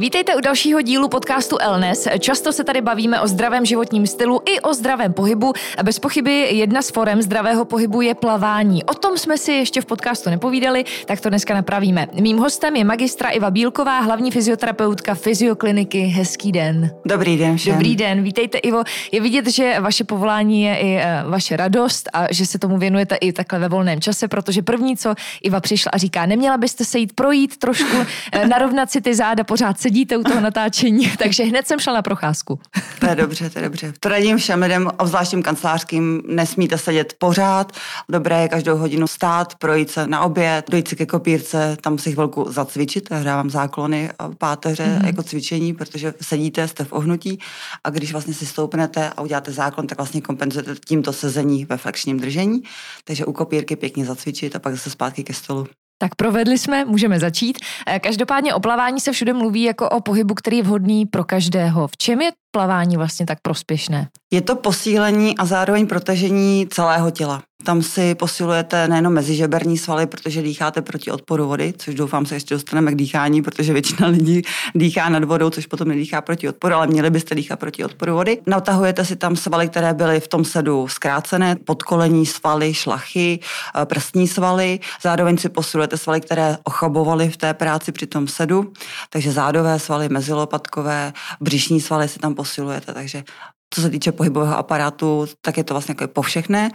Vítejte u dalšího dílu podcastu Elnes. Často se tady bavíme o zdravém životním stylu i o zdravém pohybu. A bez pochyby jedna z forem zdravého pohybu je plavání. O tom jsme si ještě v podcastu nepovídali, tak to dneska napravíme. Mým hostem je magistra Iva Bílková, hlavní fyzioterapeutka fyziokliniky. Hezký den. Dobrý den všem. Dobrý den, vítejte Ivo. Je vidět, že vaše povolání je i eh, vaše radost a že se tomu věnujete i takhle ve volném čase, protože první, co Iva přišla a říká, neměla byste se jít projít trošku, eh, narovnat si ty záda, pořád sedíte u toho natáčení, takže hned jsem šla na procházku. To je dobře, to je dobře. To radím všem lidem, obzvlášť tím kancelářským, nesmíte sedět pořád. Dobré je každou hodinu stát, projít se na oběd, dojít si ke kopírce, tam si chvilku zacvičit, hrávám záklony a páteře mm-hmm. jako cvičení, protože sedíte, jste v ohnutí a když vlastně si stoupnete a uděláte záklon, tak vlastně kompenzujete tímto sezení ve flexním držení. Takže u kopírky pěkně zacvičit a pak zase zpátky ke stolu. Tak provedli jsme, můžeme začít. Eh, každopádně o plavání se všude mluví jako o pohybu, který je vhodný pro každého. V čem je plavání vlastně tak prospěšné? Je to posílení a zároveň protažení celého těla. Tam si posilujete nejenom mezižeberní svaly, protože dýcháte proti odporu vody, což doufám se ještě dostaneme k dýchání, protože většina lidí dýchá nad vodou, což potom nedýchá proti odporu, ale měli byste dýchat proti odporu vody. Natahujete si tam svaly, které byly v tom sedu zkrácené, podkolení svaly, šlachy, eh, prstní svaly. Zároveň si posilujete svaly, které ochabovaly v té práci při tom sedu, takže zádové svaly, mezilopatkové, břišní svaly si tam posilujete, takže co se týče pohybového aparátu, tak je to vlastně jako povšechné.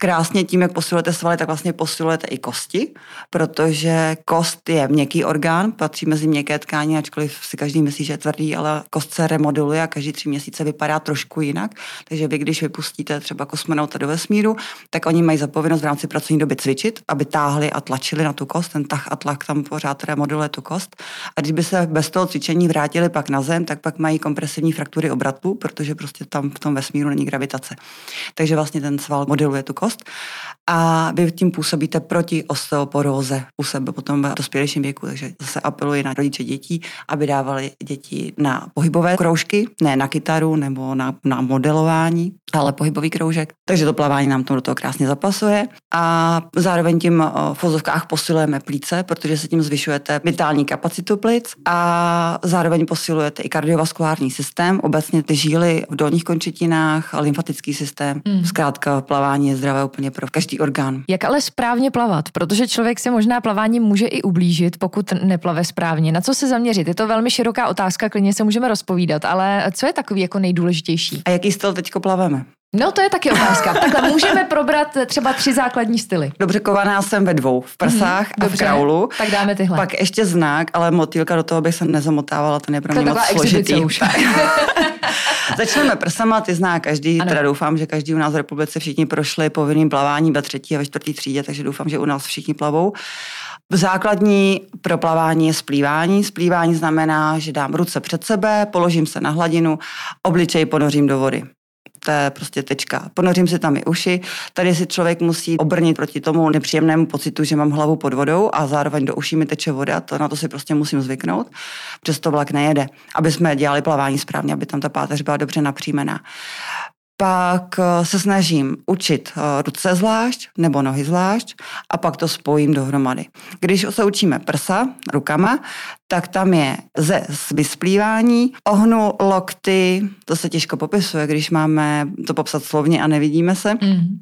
Krásně tím, jak posilujete svaly, tak vlastně posilujete i kosti, protože kost je měkký orgán, patří mezi měkké tkáně, ačkoliv si každý myslí, že je tvrdý, ale kost se remodeluje a každý tři měsíce vypadá trošku jinak. Takže vy, když vypustíte třeba kosmonauta do vesmíru, tak oni mají zapovinnost v rámci pracovní doby cvičit, aby táhli a tlačili na tu kost. Ten tah a tlak tam pořád remodeluje tu kost. A když by se bez toho cvičení vrátili pak na zem, tak pak mají kompresivní fraktury obratu, protože prostě tam v tom vesmíru není gravitace. Takže vlastně ten sval modeluje tu kost a vy tím působíte proti osteoporóze u sebe potom v dospělejším věku. Takže zase apeluji na rodiče dětí, aby dávali děti na pohybové kroužky, ne na kytaru nebo na, na modelování, ale pohybový kroužek. Takže to plavání nám to do toho krásně zapasuje a zároveň tím v fozovkách posilujeme plíce, protože se tím zvyšujete vitální kapacitu plic a zároveň posilujete i kardiovaskulární systém, obecně ty žíly v dolních končetinách, lymfatický systém. Mm. Zkrátka plavání je zdravé úplně pro každý orgán. Jak ale správně plavat? Protože člověk se možná plavání může i ublížit, pokud neplave správně. Na co se zaměřit? Je to velmi široká otázka, klidně se můžeme rozpovídat, ale co je takový jako nejdůležitější? A jaký styl teďko plaveme? No to je taky otázka. Takhle můžeme probrat třeba tři základní styly. Dobře, kovaná jsem ve dvou, v prsách mm-hmm, a Dobře, v kraulu. Tak dáme tyhle. Pak ještě znak, ale motýlka do toho bych se nezamotávala, ten je pro mě moc složitý. Už. Začneme prsama, ty zná každý, ano. teda doufám, že každý u nás v republice všichni prošli povinným plavání ve třetí a ve čtvrtý třídě, takže doufám, že u nás všichni plavou. Základní pro plavání je splývání. Splývání znamená, že dám ruce před sebe, položím se na hladinu, obličej ponořím do vody to je prostě tečka. Ponořím si tam i uši. Tady si člověk musí obrnit proti tomu nepříjemnému pocitu, že mám hlavu pod vodou a zároveň do uší mi teče voda. To, na to si prostě musím zvyknout. Přesto vlak nejede. Aby jsme dělali plavání správně, aby tam ta páteř byla dobře napřímená pak eh, se snažím učit eh, ruce zvlášť nebo nohy zvlášť a pak to spojím dohromady. Když se učíme prsa rukama, tak tam je ze vysplývání, ohnu lokty, to se těžko popisuje, když máme to popsat slovně a nevidíme se. Mm.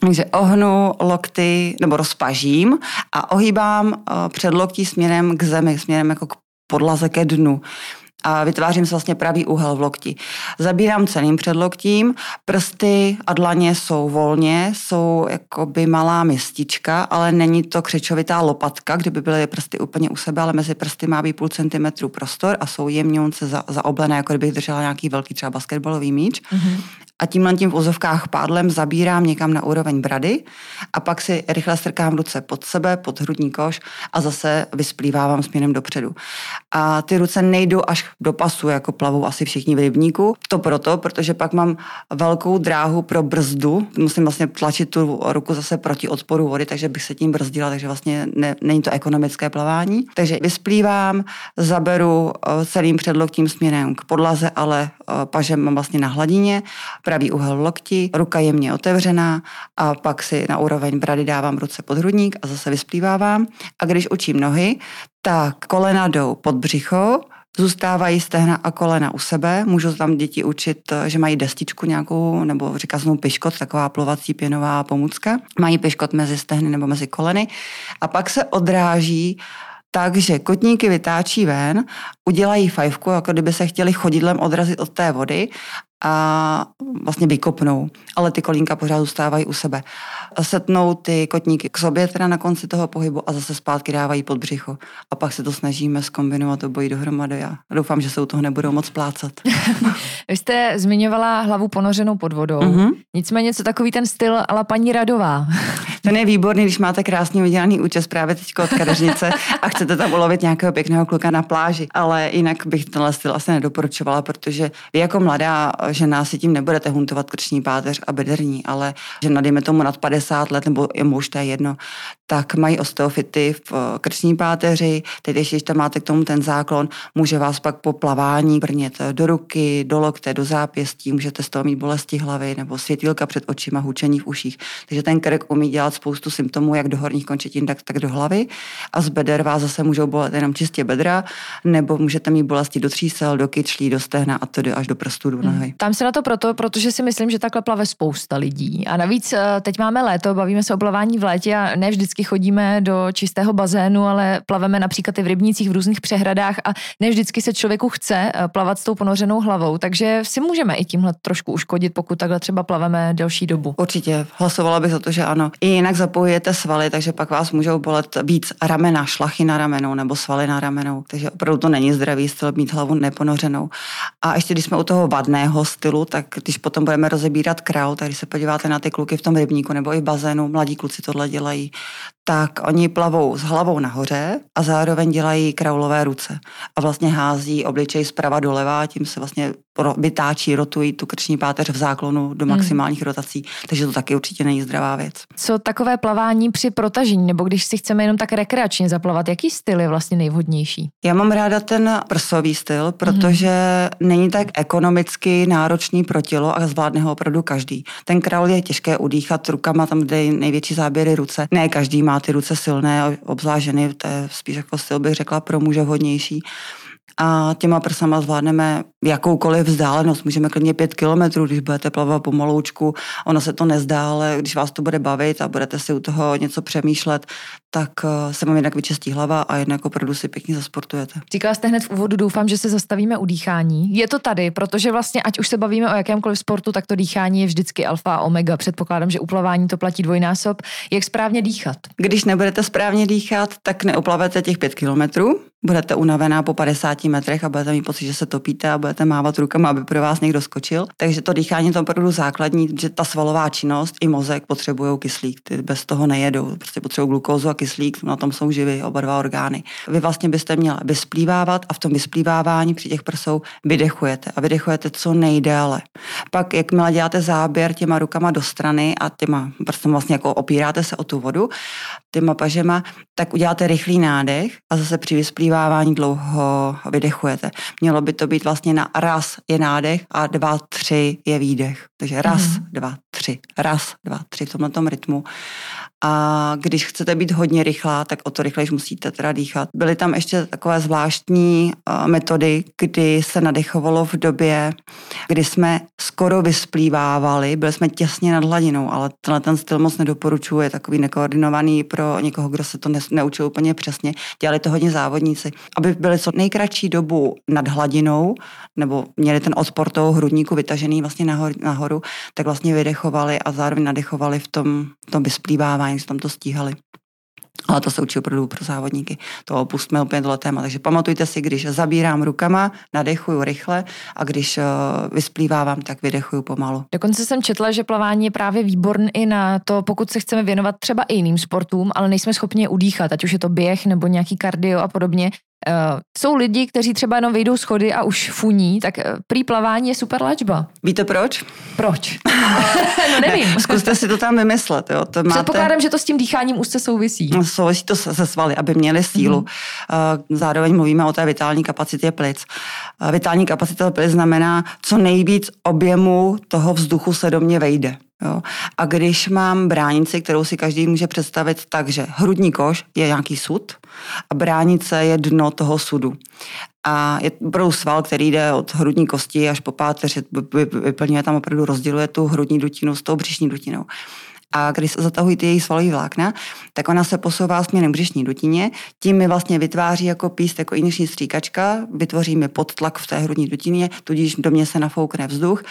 Takže ohnu lokty nebo rozpažím a ohýbám eh, předloktí směrem k zemi, směrem jako k podlaze ke dnu a vytvářím si vlastně pravý úhel v lokti. Zabírám celým předloktím, prsty a dlaně jsou volně, jsou jakoby malá mistička, ale není to křečovitá lopatka, kdyby byly prsty úplně u sebe, ale mezi prsty má být půl centimetru prostor a jsou jemňonce za, zaoblené, jako kdybych držela nějaký velký třeba basketbalový míč. Mm-hmm a tímhle tím v úzovkách pádlem zabírám někam na úroveň brady a pak si rychle strkám ruce pod sebe, pod hrudní koš a zase vysplývávám směrem dopředu. A ty ruce nejdou až do pasu, jako plavou asi všichni v rybníku. To proto, protože pak mám velkou dráhu pro brzdu. Musím vlastně tlačit tu ruku zase proti odporu vody, takže bych se tím brzdila, takže vlastně ne, není to ekonomické plavání. Takže vysplývám, zaberu eh, celým předloktím směrem k podlaze, ale eh, pažem mám vlastně na hladině, pravý úhel lokti, ruka jemně otevřená a pak si na úroveň brady dávám ruce pod hrudník a zase vysplývávám. A když učím nohy, tak kolena jdou pod břicho, zůstávají stehna a kolena u sebe. Můžu tam děti učit, že mají destičku nějakou, nebo říká se piškot, taková plovací pěnová pomůcka. Mají piškot mezi stehny nebo mezi koleny. A pak se odráží takže kotníky vytáčí ven, udělají fajfku, jako kdyby se chtěli chodidlem odrazit od té vody a vlastně vykopnou, ale ty kolínka pořád zůstávají u sebe. Setnou ty kotníky k sobě teda na konci toho pohybu a zase zpátky dávají pod břicho. A pak se to snažíme skombinovat obojí dohromady a doufám, že se u toho nebudou moc plácat. Vy jste zmiňovala hlavu ponořenou pod vodou. Mm-hmm. Nicméně co takový ten styl ale paní Radová. Ten je výborný, když máte krásně udělaný účes právě teď od kadeřnice a chcete tam ulovit nějakého pěkného kluka na pláži. Ale jinak bych tenhle styl asi nedoporučovala, protože vy jako mladá žena si tím nebudete huntovat krční páteř a bederní, ale že dejme tomu nad 50 let, nebo je muž, to je jedno, tak mají osteofity v eh, krční páteři, teď ještě, když tam máte k tomu ten záklon, může vás pak po plavání brnět do ruky, do lokte, do zápěstí, můžete z toho mít bolesti hlavy nebo světýlka před očima, hučení v uších. Takže ten krk umí dělat spoustu symptomů, jak do horních končetin, tak, tak do hlavy. A z beder vás zase můžou bolet jenom čistě bedra, nebo můžete mít bolesti do třísel, do kyčlí, do stehna a to až do prstů, do nohy. Tam se na to proto, protože si myslím, že takhle plave spousta lidí. A navíc eh, teď máme léto, bavíme se o plavání v létě a ne vždycky chodíme do čistého bazénu, ale plaveme například i v rybnících v různých přehradách a ne vždycky se člověku chce eh, plavat s tou ponořenou hlavou. Takže si můžeme i tímhle trošku uškodit, pokud takhle třeba plaveme delší dobu. Určitě, hlasovala bych za to, že ano. I jinak zapojujete svaly, takže pak vás můžou bolet víc ramena, šlachy na ramenou nebo svaly na ramenou. Takže opravdu to není zdravý styl mít hlavu neponořenou. A ještě když jsme u toho vadného stylu, tak když potom budeme rozebírat kraut, tak když se podíváte na ty kluky v tom rybníku nebo i v bazénu, mladí kluci tohle dělají, tak oni plavou s hlavou nahoře a zároveň dělají kraulové ruce. A vlastně hází obličej zprava doleva tím se vlastně vytáčí, rotují tu krční páteř v záklonu do hmm. maximálních hmm. rotací. Takže to taky určitě není zdravá věc. Co takové plavání při protažení, nebo když si chceme jenom tak rekreačně zaplavat, jaký styl je vlastně nejvhodnější? Já mám ráda ten prsový styl, protože hmm. není tak ekonomicky náročný pro tělo a zvládne ho opravdu každý. Ten kraul je těžké udýchat rukama, tam kde největší záběry ruce. Ne každý má ty ruce silné, obzvlášť ženy, to je spíš jako styl bych řekla pro muže vhodnější a těma prsama zvládneme jakoukoliv vzdálenost. Můžeme klidně pět kilometrů, když budete plavat pomaloučku. Ono se to nezdá, ale když vás to bude bavit a budete si u toho něco přemýšlet, tak eh, se vám jednak vyčistí hlava a jednak opravdu si pěkně zasportujete. Říkala jste hned v úvodu, doufám, že se zastavíme u dýchání. Je to tady, protože vlastně, ať už se bavíme o jakémkoliv sportu, tak to dýchání je vždycky alfa a omega. Předpokládám, že u plavání to platí dvojnásob. Jak správně dýchat? Když nebudete správně dýchat, tak neoplavete těch pět kilometrů, budete unavená po 50 metrech a budete mít pocit, že se topíte a budete mávat rukama, aby pro vás někdo skočil. Takže to dýchání je to opravdu základní, že ta svalová činnost i mozek potřebují kyslík, ty bez toho nejedou, prostě potřebují glukózu a kyslík, na tom jsou živy oba dva orgány. Vy vlastně byste měla vysplývávat a v tom vysplývávání při těch prsou vydechujete a vydechujete co nejdéle. Pak, jakmile děláte záběr těma rukama do strany a těma prstem vlastně jako opíráte se o tu vodu, těma pažema, tak uděláte rychlý nádech a zase při vysplývávání dlouho vydechujete. Mělo by to být vlastně na raz je nádech a dva, tři je výdech. Takže raz, mm-hmm. dva, tři, raz, dva, tři v tomhle rytmu. A když chcete být hodně rychlá, tak o to rychleji musíte teda dýchat. Byly tam ještě takové zvláštní uh, metody, kdy se nadechovalo v době, kdy jsme skoro vysplývávali, byli jsme těsně nad hladinou, ale tenhle ten styl moc nedoporučuje, je takový nekoordinovaný pro někoho, kdo se to ne, neučil úplně přesně. Dělali to hodně závodníci, aby byli co nejkratší dobu nad hladinou, nebo měli ten odpor toho hrudníku vytažený vlastně nahoru, nahoru tak vlastně vydechovali a zároveň nadechovali v tom, tom vysplývávání, že tam to stíhali. Ale to se učí opravdu pro závodníky. To opustíme úplně tohle téma. Takže pamatujte si, když zabírám rukama, nadechuju rychle a když uh, vysplývávám, tak vydechuju pomalu. Dokonce jsem četla, že plavání je právě výborný i na to, pokud se chceme věnovat třeba i jiným sportům, ale nejsme schopni je udýchat, ať už je to běh nebo nějaký kardio a podobně, Uh, jsou lidi, kteří třeba jenom vyjdou schody a už funí, tak uh, prý plavání je super léčba. Víte proč? Proč? no nevím. Ne, zkuste si to tam vymyslet. Jo. To máte... Předpokládám, že to s tím dýcháním úzce souvisí. No, souvisí to se, se svaly, aby měli sílu. Mm-hmm. Uh, zároveň mluvíme o té vitální kapacitě plic. Uh, vitální kapacita plic znamená, co nejvíc objemu toho vzduchu se do mě vejde. Jo. A když mám bránici, kterou si každý může představit tak, že hrudní koš je nějaký sud a bránice je dno toho sudu. A je opravdu sval, který jde od hrudní kosti až po páteř, vyplňuje tam opravdu, rozděluje tu hrudní dutinu s tou břišní dutinou a když se zatahují ty její svalový vlákna, tak ona se posouvá směrem k břišní dutině, tím mi vlastně vytváří jako píst, jako injekční stříkačka, vytvoří mi podtlak v té hrudní dutině, tudíž do mě se nafoukne vzduch.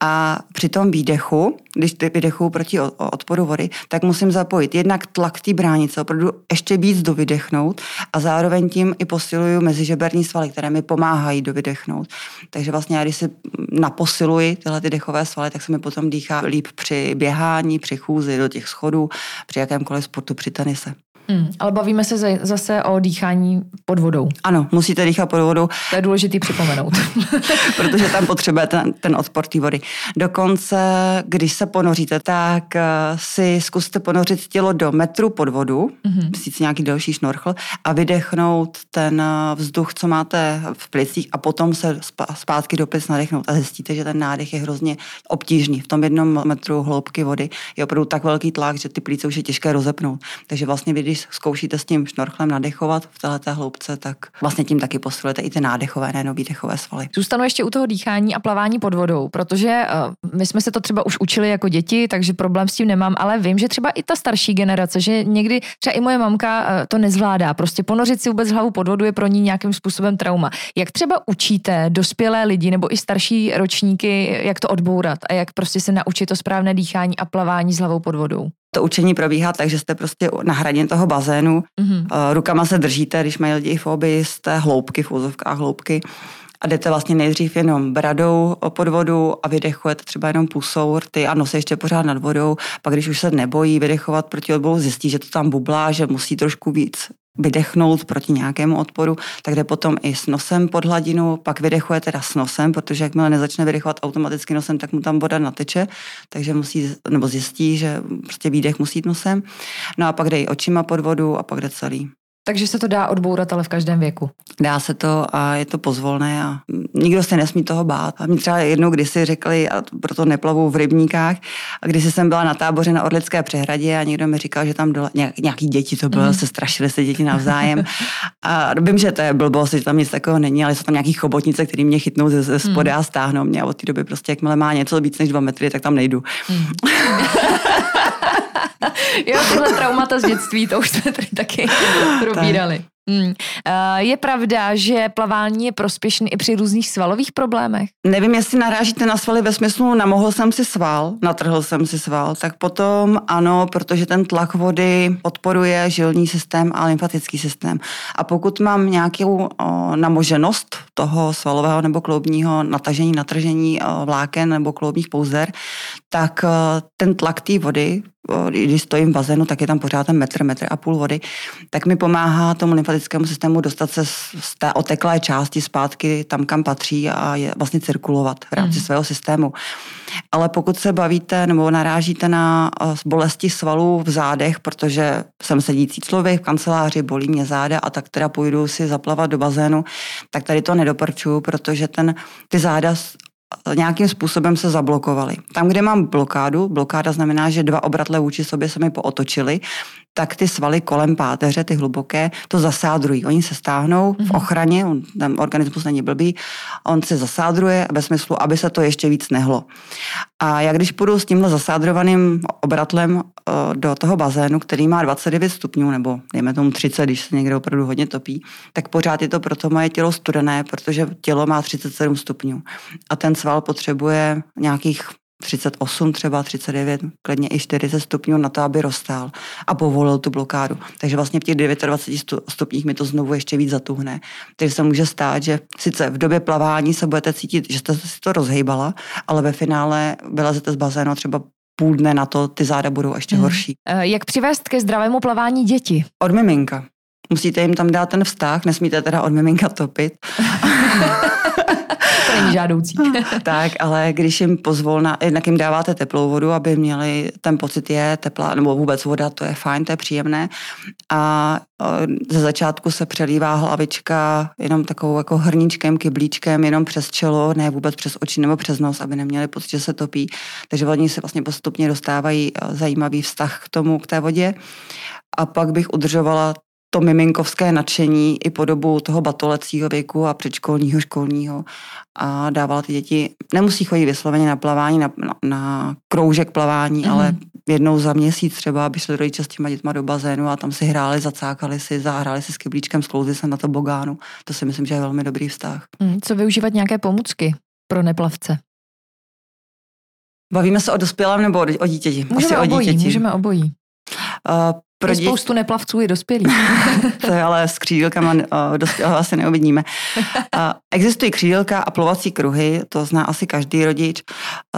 A při tom výdechu, když ty vydechu proti odporu vody, tak musím zapojit jednak tlak té bránice, opravdu ještě víc dovydechnout a zároveň tím i posiluju mezižeberní svaly, které mi pomáhají dovydechnout. Takže vlastně já, když si naposiluji tyhle ty dechové svaly, tak se mi potom dýchá líp při běhání, při chůzi, chůzi, do těch schodů, při jakémkoliv sportu, při tenise. Hmm, ale bavíme se zase o dýchání pod vodou. Ano, musíte dýchat pod vodou. To je důležité připomenout. Protože tam potřebujete ten, ten odpor té vody. Dokonce, když se ponoříte, tak eh, si zkuste ponořit tělo do metru pod vodu, mm-hmm. si nějaký delší šnorchl a vydechnout ten eh, vzduch, co máte v plicích a potom se zpátky do plic nadechnout a zjistíte, že ten nádech je hrozně obtížný. V tom jednom metru hloubky vody je opravdu tak velký tlak, že ty plíce už je těžké rozepnout. Takže vlastně vy, když když zkoušíte s tím šnorchlem nadechovat v této hloubce, tak vlastně tím taky posilujete i ty nádechové, nejenom výdechové svaly. Zůstanu ještě u toho dýchání a plavání pod vodou, protože uh, my jsme se to třeba už učili jako děti, takže problém s tím nemám, ale vím, že třeba i ta starší generace, že někdy třeba i moje mamka uh, to nezvládá. Prostě ponořit si vůbec hlavu pod vodu je pro ní nějakým způsobem trauma. Jak třeba učíte dospělé lidi nebo i starší ročníky, jak to odbourat a jak prostě se naučit to správné dýchání a plavání s hlavou pod vodou? To učení probíhá tak, že jste prostě na hraně toho bazénu, mm-hmm. rukama se držíte, když mají lidi fobii z té hloubky, v úzovkách hloubky, a jdete vlastně nejdřív jenom bradou pod vodu a vydechujete třeba jenom pusou rty a nos ještě pořád nad vodou. Pak když už se nebojí vydechovat proti odbolu, zjistí, že to tam bublá, že musí trošku víc vydechnout proti nějakému odporu, tak jde potom i s nosem pod hladinu, pak vydechuje teda s nosem, protože jakmile nezačne vydechovat automaticky nosem, tak mu tam voda nateče, takže musí, nebo zjistí, že prostě výdech musí jít nosem. No a pak jde i očima pod vodu a pak jde celý. Takže se to dá odbourat, ale v každém věku. Dá se to a je to pozvolné a nikdo se nesmí toho bát. A mi třeba jednou kdysi řekli, a proto neplavou v rybníkách, a když jsem byla na táboře na Orlické přehradě a někdo mi říkal, že tam dole, nějaký děti to bylo, mm. se strašili se děti navzájem. A vím, že to je blbost, že tam nic takového není, ale jsou tam nějaký chobotnice, který mě chytnou ze, ze spoda mm. a stáhnou mě a od té doby prostě, jakmile má něco víc než dva metry, tak tam nejdu. Mm. jo, tyhle traumata z dětství, to už jsme tady taky probírali. Hmm. Je pravda, že plavání je prospěšný i při různých svalových problémech? Nevím, jestli narážíte na svaly ve smyslu namohl jsem si sval, natrhl jsem si sval, tak potom ano, protože ten tlak vody podporuje žilní systém a lymfatický systém. A pokud mám nějakou o, namoženost toho svalového nebo kloubního natažení, natržení o, vláken nebo kloubních pouzer, tak o, ten tlak té vody když stojím v bazénu, tak je tam pořád ten metr, metr a půl vody, tak mi pomáhá tomu lymfatickému systému dostat se z té oteklé části zpátky tam, kam patří a je vlastně cirkulovat v rámci mm. svého systému. Ale pokud se bavíte nebo narážíte na bolesti svalů v zádech, protože jsem sedící člověk v kanceláři, bolí mě záda a tak teda půjdu si zaplavat do bazénu, tak tady to nedoporučuju, protože ten, ty záda nějakým způsobem se zablokovaly. Tam, kde mám blokádu, blokáda znamená, že dva obratle vůči sobě se mi pootočily, tak ty svaly kolem páteře, ty hluboké, to zasádrují. Oni se stáhnou v mhm. ochraně, on, ten organismus není blbý, on se zasádruje ve smyslu, aby se to ještě víc nehlo. A jak když půjdu s tímhle zasádrovaným obratlem eh, do toho bazénu, který má 29 stupňů, nebo dejme tomu 30, když se někdo opravdu hodně topí, tak pořád je to pro to moje tělo studené, protože tělo má 37 stupňů. A ten sval potřebuje nějakých 38 třeba, 39, klidně i 40 stupňů na to, aby rozstál a povolil tu blokádu. Takže vlastně v těch 29 stupních mi to znovu ještě víc zatuhne. Takže se může stát, že sice v době plavání se budete cítit, že jste si to rozhejbala, ale ve finále vylezete z bazénu třeba půl dne na to ty záda budou ještě hmm. horší. Eh, jak přivést ke zdravému plavání děti? Od miminka. Musíte jim tam dát ten vztah, nesmíte teda od miminka topit. to není žádoucí. tak, ale když jim pozvolna, jednak jim dáváte teplou vodu, aby měli ten pocit je teplá, nebo vůbec voda, to je fajn, to je příjemné. A ze začátku se přelívá hlavička jenom takovou jako hrníčkem, kyblíčkem, jenom přes čelo, ne vůbec přes oči nebo přes nos, aby neměli pocit, že se topí. Takže oni se vlastně postupně dostávají zajímavý vztah k tomu, k té vodě. A pak bych udržovala to miminkovské nadšení i po dobu toho batolecího věku a předškolního, školního a dávala ty děti, nemusí chodit vysloveně na plavání, na, na, na kroužek plavání, mm. ale jednou za měsíc třeba, aby šli rodiče s těma dětma do bazénu a tam si hráli, zacákali si, zahráli si s kyblíčkem, sklouzli se na to bogánu. To si myslím, že je velmi dobrý vztah. Mm, co využívat nějaké pomůcky pro neplavce? Bavíme se o dospělém nebo o dítěti? Můžeme Asi obojí, o dítěti. můžeme obojí. Pro je dě... spoustu neplavců je dospělých. to je ale s křídílkama uh, dospělého asi neuvidíme. Existují křídílka a plovací kruhy, to zná asi každý rodič.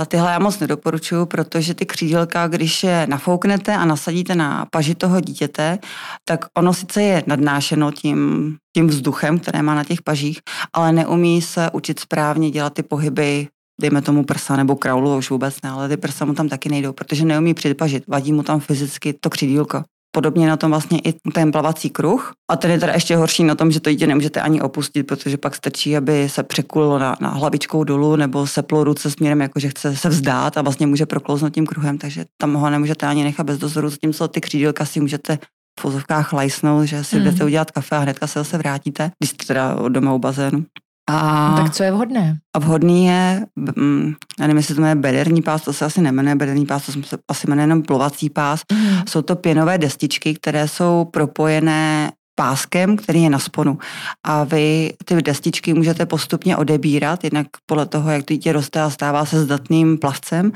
Tyhle já moc nedoporučuju, protože ty křídílka, když je nafouknete a nasadíte na paži toho dítěte, tak ono sice je nadnášeno tím, tím vzduchem, které má na těch pažích, ale neumí se učit správně dělat ty pohyby dejme tomu prsa nebo kraulu, už vůbec ne, ale ty prsa mu tam taky nejdou, protože neumí připažit, vadí mu tam fyzicky to křídílko. Podobně na tom vlastně i ten plavací kruh. A ten je teda ještě horší na tom, že to dítě nemůžete ani opustit, protože pak stačí, aby se překulilo na, na hlavičkou dolů nebo seplo ruce směrem, jako že chce se vzdát a vlastně může proklouznout tím kruhem, takže tam ho nemůžete ani nechat bez dozoru, zatímco ty křídílka si můžete v pozovkách lajsnout, že si mm. jdete udělat kafe a hnedka se zase vrátíte, když jste teda doma u bazénu. A, no, tak co je vhodné? A vhodný je, mm, já nevím, jestli to jmenuje bederní pás, to se asi nemenuje bederní pás, to se asi jmenuje jenom plovací pás. Mm. Jsou to pěnové destičky, které jsou propojené páskem, který je na sponu. A vy ty destičky můžete postupně odebírat, jednak podle toho, jak to dítě roste a stává se zdatným plavcem,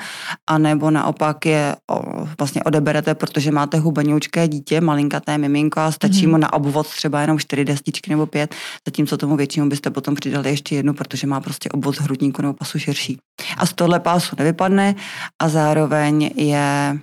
anebo naopak je o, vlastně odeberete, protože máte hubenoučké dítě, malinkaté miminko a stačí mm-hmm. mu na obvod třeba jenom čtyři destičky nebo pět, zatímco tomu většinou byste potom přidali ještě jednu, protože má prostě obvod hrudníku nebo pasu širší. A z tohle pásu nevypadne a zároveň je e,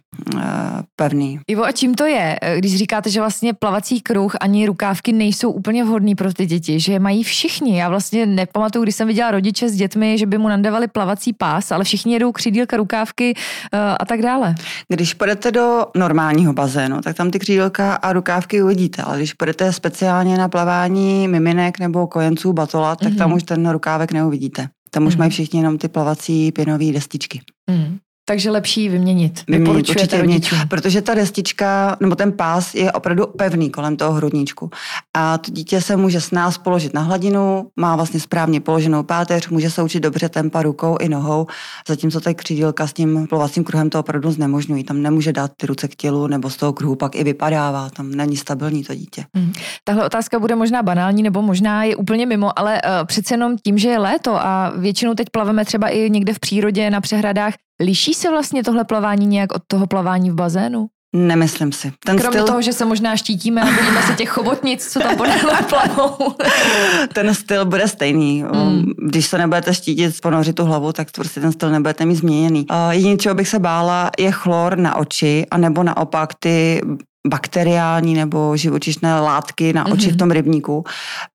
pevný. Ivo, a čím to je, když říkáte, že vlastně plavací kruh ani rukávky nejsou úplně vhodný pro ty děti, že je mají všichni. Já vlastně nepamatuju, když jsem viděla rodiče s dětmi, že by mu nandavali plavací pás, ale všichni jedou křídílka, rukávky uh, a tak dále. Když půjdete do normálního bazénu, tak tam ty křídílka a rukávky uvidíte, ale když půjdete speciálně na plavání miminek nebo kojenců batola, tak mm-hmm. tam už ten rukávek neuvidíte. Tam už mm. mají všichni jenom ty plavací pěnové destičky. Mm. Takže lepší vyměnit. Vyměnit určitě vyměnit, protože ta destička, nebo ten pás je opravdu pevný kolem toho hrudníčku. A to dítě se může s nás položit na hladinu, má vlastně správně položenou páteř, může se učit dobře tempa rukou i nohou, zatímco ta křídílka s tím plovacím kruhem to opravdu znemožňují. Tam nemůže dát ty ruce k tělu, nebo z toho kruhu pak i vypadává, tam není stabilní to dítě. Hmm. Tahle otázka bude možná banální, nebo možná je úplně mimo, ale uh, přece jenom tím, že je léto a většinou teď plaveme třeba i někde v přírodě na přehradách, Liší se vlastně tohle plavání nějak od toho plavání v bazénu? Nemyslím si. Ten Kromě styl... toho, že se možnáštítíme a bojíme se těch chobotnic, co tam podél plavou. ten styl bude stejný. Mm. Když se nebudete štítit, ponořit tu hlavu, tak prostě ten styl nebudete mít změněný. Jediné, čeho bych se bála, je chlor na oči, anebo naopak ty bakteriální nebo živočišné látky na oči mm-hmm. v tom rybníku,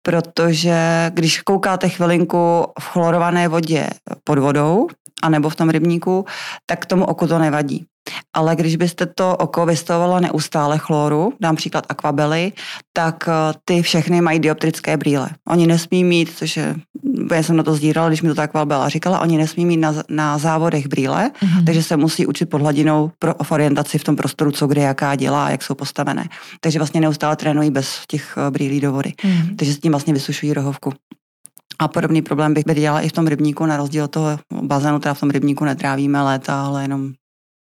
protože když koukáte chvilinku v chlorované vodě pod vodou, anebo v tom rybníku, tak tomu oku to nevadí. Ale když byste to oko vystavovala neustále chloru, dám příklad akvabely, tak eh, ty všechny mají dioptrické brýle. Oni nesmí mít, což je, já jsem na to zdírala, když mi to ta akvabela říkala, oni nesmí mít na, na závodech brýle, mm-hmm. takže se musí učit pod hladinou pro orientaci v tom prostoru, co kde jaká dělá, jak jsou postavené. Takže vlastně neustále trénují bez těch eh, brýlí do vody. Mm-hmm. Takže s tím vlastně vysušují rohovku. A podobný problém bych viděla i v tom rybníku, na rozdíl od toho bazénu, teda v tom rybníku netrávíme léta, ale jenom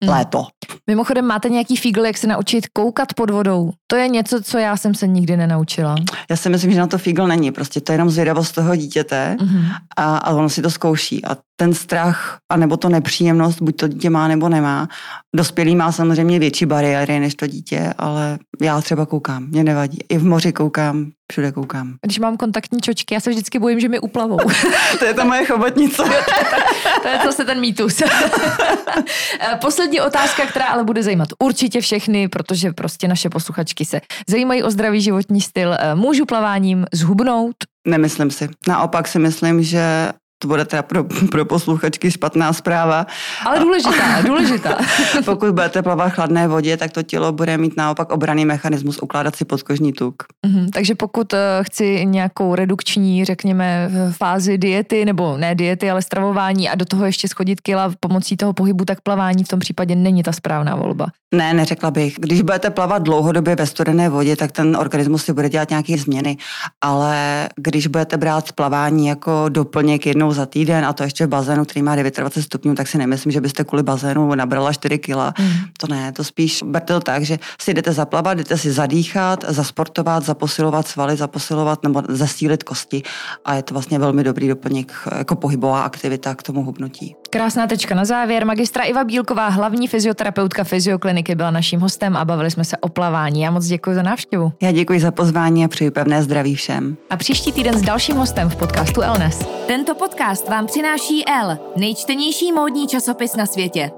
hmm. léto. Mimochodem, máte nějaký fígl, jak se naučit koukat pod vodou? To je něco, co já jsem se nikdy nenaučila. Já si myslím, že na to fígl není. Prostě to je jenom zvědavost toho dítěte mm-hmm. a, a ono si to zkouší. A ten strach a nebo to nepříjemnost, buď to dítě má nebo nemá. Dospělý má samozřejmě větší bariéry než to dítě, ale já třeba koukám, mě nevadí. I v moři koukám, všude koukám. Když mám kontaktní čočky, já se vždycky bojím, že mi uplavou. to je ta moje chobotnice. To je zase ten mýtus. Poslední otázka, která ale bude zajímat určitě všechny, protože prostě naše posluchačky se zajímají o zdravý životní styl. Můžu plaváním zhubnout? Nemyslím si. Naopak si myslím, že to bude teda pro, pro posluchačky špatná zpráva. Ale důležitá, důležitá. Pokud budete plavat v chladné vodě, tak to tělo bude mít naopak obraný mechanismus ukládat si podkožní tuk. Mm-hmm, takže pokud uh, chci nějakou redukční, řekněme, fázi diety, nebo ne diety, ale stravování a do toho ještě schodit kila pomocí toho pohybu, tak plavání v tom případě není ta správná volba. Ne, neřekla bych. Když budete plavat dlouhodobě ve studené vodě, tak ten organismus si bude dělat nějaké změny. Ale když budete brát plavání jako doplněk jednou za týden a to ještě v bazénu, který má 29 stupňů, tak si nemyslím, že byste kvůli bazénu nabrala 4 kila. Mm. To ne, to spíš berte to tak, že si jdete zaplavat, jdete si zadýchat, zasportovat, zaposilovat svaly, zaposilovat nebo zasílit kosti a je to vlastně velmi dobrý doplněk jako pohybová aktivita k tomu hubnutí. Krásná tečka na závěr. Magistra Iva Bílková, hlavní fyzioterapeutka fyziokliniky, byla naším hostem a bavili jsme se o plavání. Já moc děkuji za návštěvu. Já děkuji za pozvání a přeji pevné zdraví všem. A příští týden s dalším hostem v podcastu Elnes. Tento podcast vám přináší L, nejčtenější módní časopis na světě.